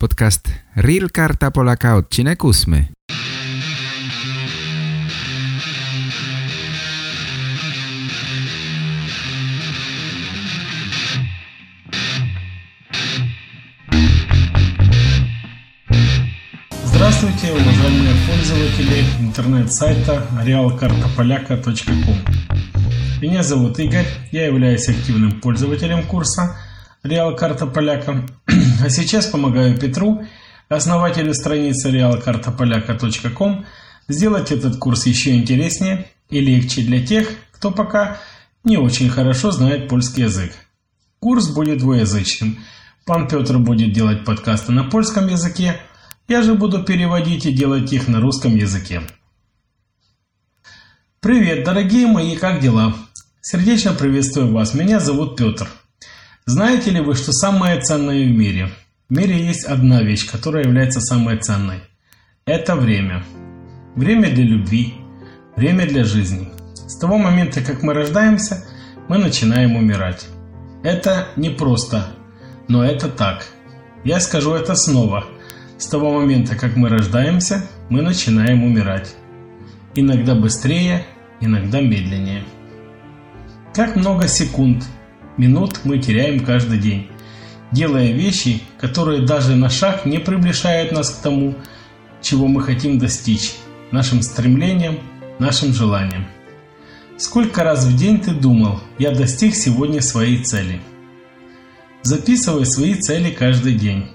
Podcast Real Karta Polaka, odcinek ósmy. Здравствуйте, уважаемые пользователи интернет-сайта realkartapolyaka.com Меня зовут Игорь, я являюсь активным пользователем курса Реал Карта Поляка. А сейчас помогаю Петру, основателю страницы realkartapolyaka.com, сделать этот курс еще интереснее и легче для тех, кто пока не очень хорошо знает польский язык. Курс будет двуязычным. Пан Петр будет делать подкасты на польском языке, я же буду переводить и делать их на русском языке. Привет, дорогие мои, как дела? Сердечно приветствую вас, меня зовут Петр. Знаете ли вы, что самое ценное в мире? В мире есть одна вещь, которая является самой ценной. Это время. Время для любви, время для жизни. С того момента, как мы рождаемся, мы начинаем умирать. Это не просто, но это так. Я скажу это снова. С того момента, как мы рождаемся, мы начинаем умирать. Иногда быстрее, иногда медленнее. Как много секунд – минут мы теряем каждый день, делая вещи, которые даже на шаг не приближают нас к тому, чего мы хотим достичь, нашим стремлениям, нашим желаниям. Сколько раз в день ты думал, я достиг сегодня своей цели? Записывай свои цели каждый день.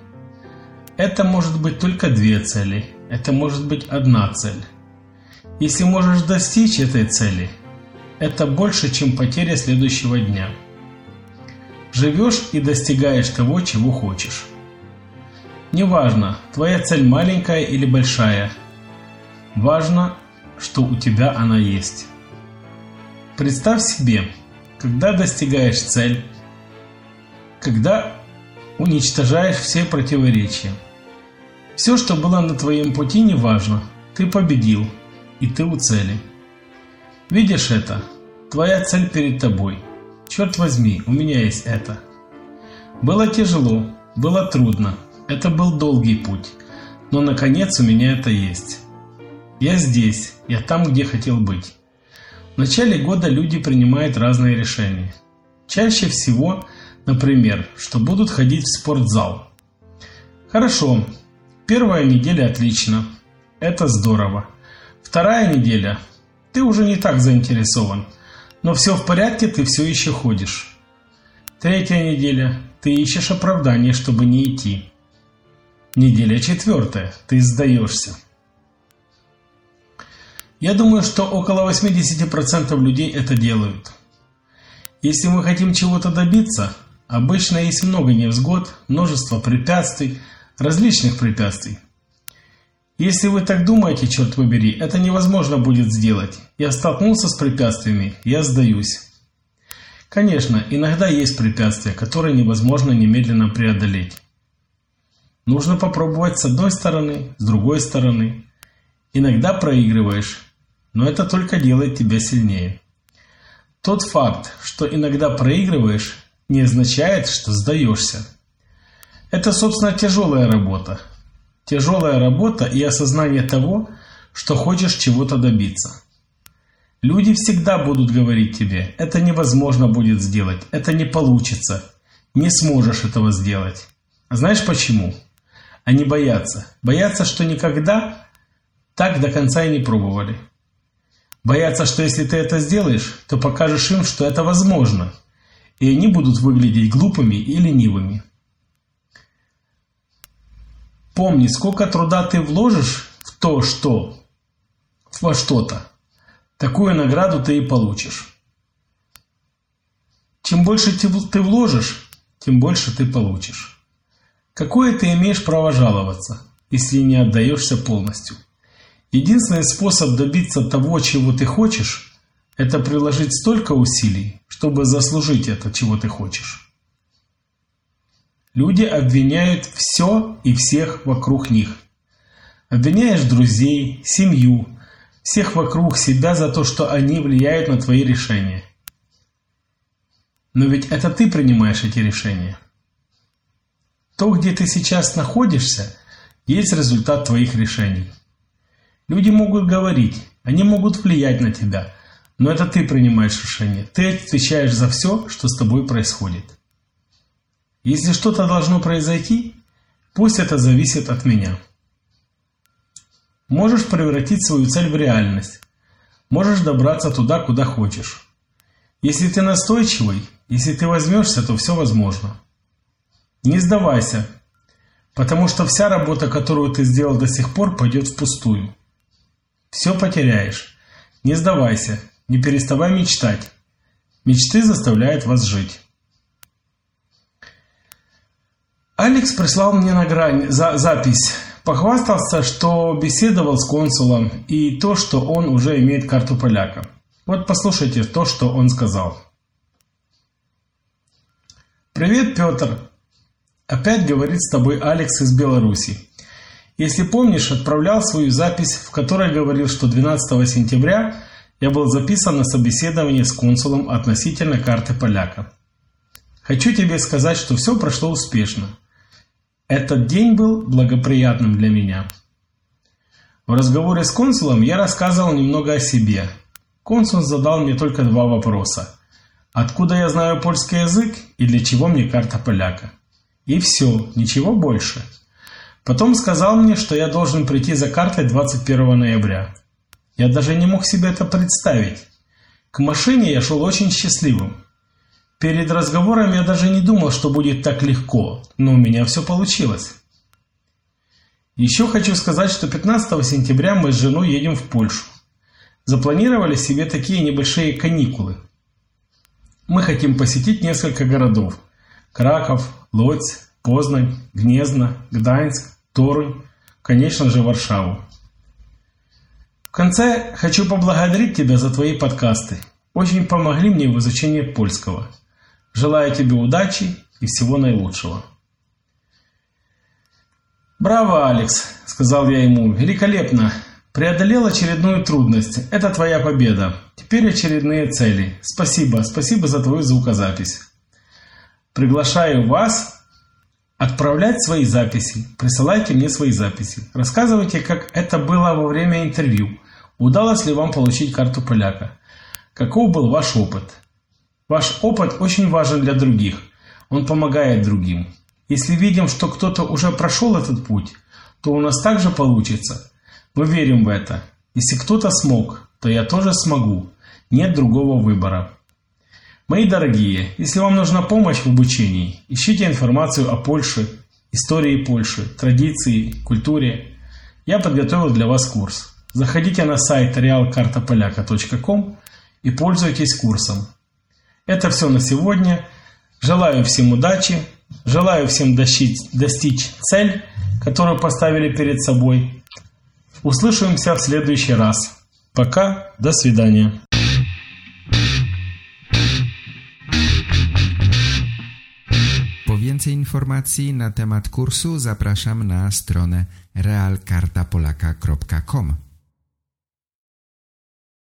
Это может быть только две цели, это может быть одна цель. Если можешь достичь этой цели, это больше, чем потеря следующего дня – живешь и достигаешь того, чего хочешь. Неважно, твоя цель маленькая или большая, важно, что у тебя она есть. Представь себе, когда достигаешь цель, когда уничтожаешь все противоречия. Все, что было на твоем пути, не важно. Ты победил, и ты у цели. Видишь это? Твоя цель перед тобой – Черт возьми, у меня есть это. Было тяжело, было трудно, это был долгий путь, но наконец у меня это есть. Я здесь, я там, где хотел быть. В начале года люди принимают разные решения. Чаще всего, например, что будут ходить в спортзал. Хорошо, первая неделя отлично, это здорово. Вторая неделя, ты уже не так заинтересован – но все в порядке, ты все еще ходишь. Третья неделя. Ты ищешь оправдание, чтобы не идти. Неделя четвертая. Ты сдаешься. Я думаю, что около 80% людей это делают. Если мы хотим чего-то добиться, обычно есть много невзгод, множество препятствий, различных препятствий. Если вы так думаете, черт побери, это невозможно будет сделать. Я столкнулся с препятствиями, я сдаюсь. Конечно, иногда есть препятствия, которые невозможно немедленно преодолеть. Нужно попробовать с одной стороны, с другой стороны. Иногда проигрываешь, но это только делает тебя сильнее. Тот факт, что иногда проигрываешь, не означает, что сдаешься. Это, собственно, тяжелая работа, Тяжелая работа и осознание того, что хочешь чего-то добиться. Люди всегда будут говорить тебе, это невозможно будет сделать, это не получится, не сможешь этого сделать. А знаешь почему? Они боятся. Боятся, что никогда так до конца и не пробовали. Боятся, что если ты это сделаешь, то покажешь им, что это возможно, и они будут выглядеть глупыми и ленивыми. Помни, сколько труда ты вложишь в то, что, во что-то, такую награду ты и получишь. Чем больше ты вложишь, тем больше ты получишь. Какое ты имеешь право жаловаться, если не отдаешься полностью? Единственный способ добиться того, чего ты хочешь, это приложить столько усилий, чтобы заслужить это, чего ты хочешь. Люди обвиняют все и всех вокруг них. Обвиняешь друзей, семью, всех вокруг себя за то, что они влияют на твои решения. Но ведь это ты принимаешь эти решения. То, где ты сейчас находишься, есть результат твоих решений. Люди могут говорить, они могут влиять на тебя, но это ты принимаешь решение. Ты отвечаешь за все, что с тобой происходит. Если что-то должно произойти, пусть это зависит от меня. Можешь превратить свою цель в реальность. Можешь добраться туда, куда хочешь. Если ты настойчивый, если ты возьмешься, то все возможно. Не сдавайся, потому что вся работа, которую ты сделал до сих пор, пойдет впустую. Все потеряешь. Не сдавайся, не переставай мечтать. Мечты заставляют вас жить. Алекс прислал мне на грань за запись. Похвастался, что беседовал с консулом и то, что он уже имеет карту поляка. Вот послушайте то, что он сказал. Привет, Петр. Опять говорит с тобой Алекс из Беларуси. Если помнишь, отправлял свою запись, в которой говорил, что 12 сентября я был записан на собеседование с консулом относительно карты поляка. Хочу тебе сказать, что все прошло успешно. Этот день был благоприятным для меня. В разговоре с консулом я рассказывал немного о себе. Консул задал мне только два вопроса. Откуда я знаю польский язык и для чего мне карта поляка? И все, ничего больше. Потом сказал мне, что я должен прийти за картой 21 ноября. Я даже не мог себе это представить. К машине я шел очень счастливым. Перед разговором я даже не думал, что будет так легко, но у меня все получилось. Еще хочу сказать, что 15 сентября мы с женой едем в Польшу. Запланировали себе такие небольшие каникулы. Мы хотим посетить несколько городов. Краков, Лодзь, Познань, Гнезно, Гданьск, Торунь, конечно же Варшаву. В конце хочу поблагодарить тебя за твои подкасты. Очень помогли мне в изучении польского. Желаю тебе удачи и всего наилучшего. «Браво, Алекс!» – сказал я ему. «Великолепно! Преодолел очередную трудность. Это твоя победа. Теперь очередные цели. Спасибо, спасибо за твою звукозапись. Приглашаю вас отправлять свои записи. Присылайте мне свои записи. Рассказывайте, как это было во время интервью. Удалось ли вам получить карту поляка? Каков был ваш опыт? Ваш опыт очень важен для других. Он помогает другим. Если видим, что кто-то уже прошел этот путь, то у нас также получится. Мы верим в это. Если кто-то смог, то я тоже смогу. Нет другого выбора. Мои дорогие, если вам нужна помощь в обучении, ищите информацию о Польше, истории Польши, традиции, культуре. Я подготовил для вас курс. Заходите на сайт realkartapolaka.com и пользуйтесь курсом. Это все на сегодня. Желаю всем удачи. Желаю всем достичь, достичь цель, которую поставили перед собой. Услышимся в следующий раз. Пока, до свидания. Po więcej informacji na temat kursu zapraszam na stronę realkartapolaka.com.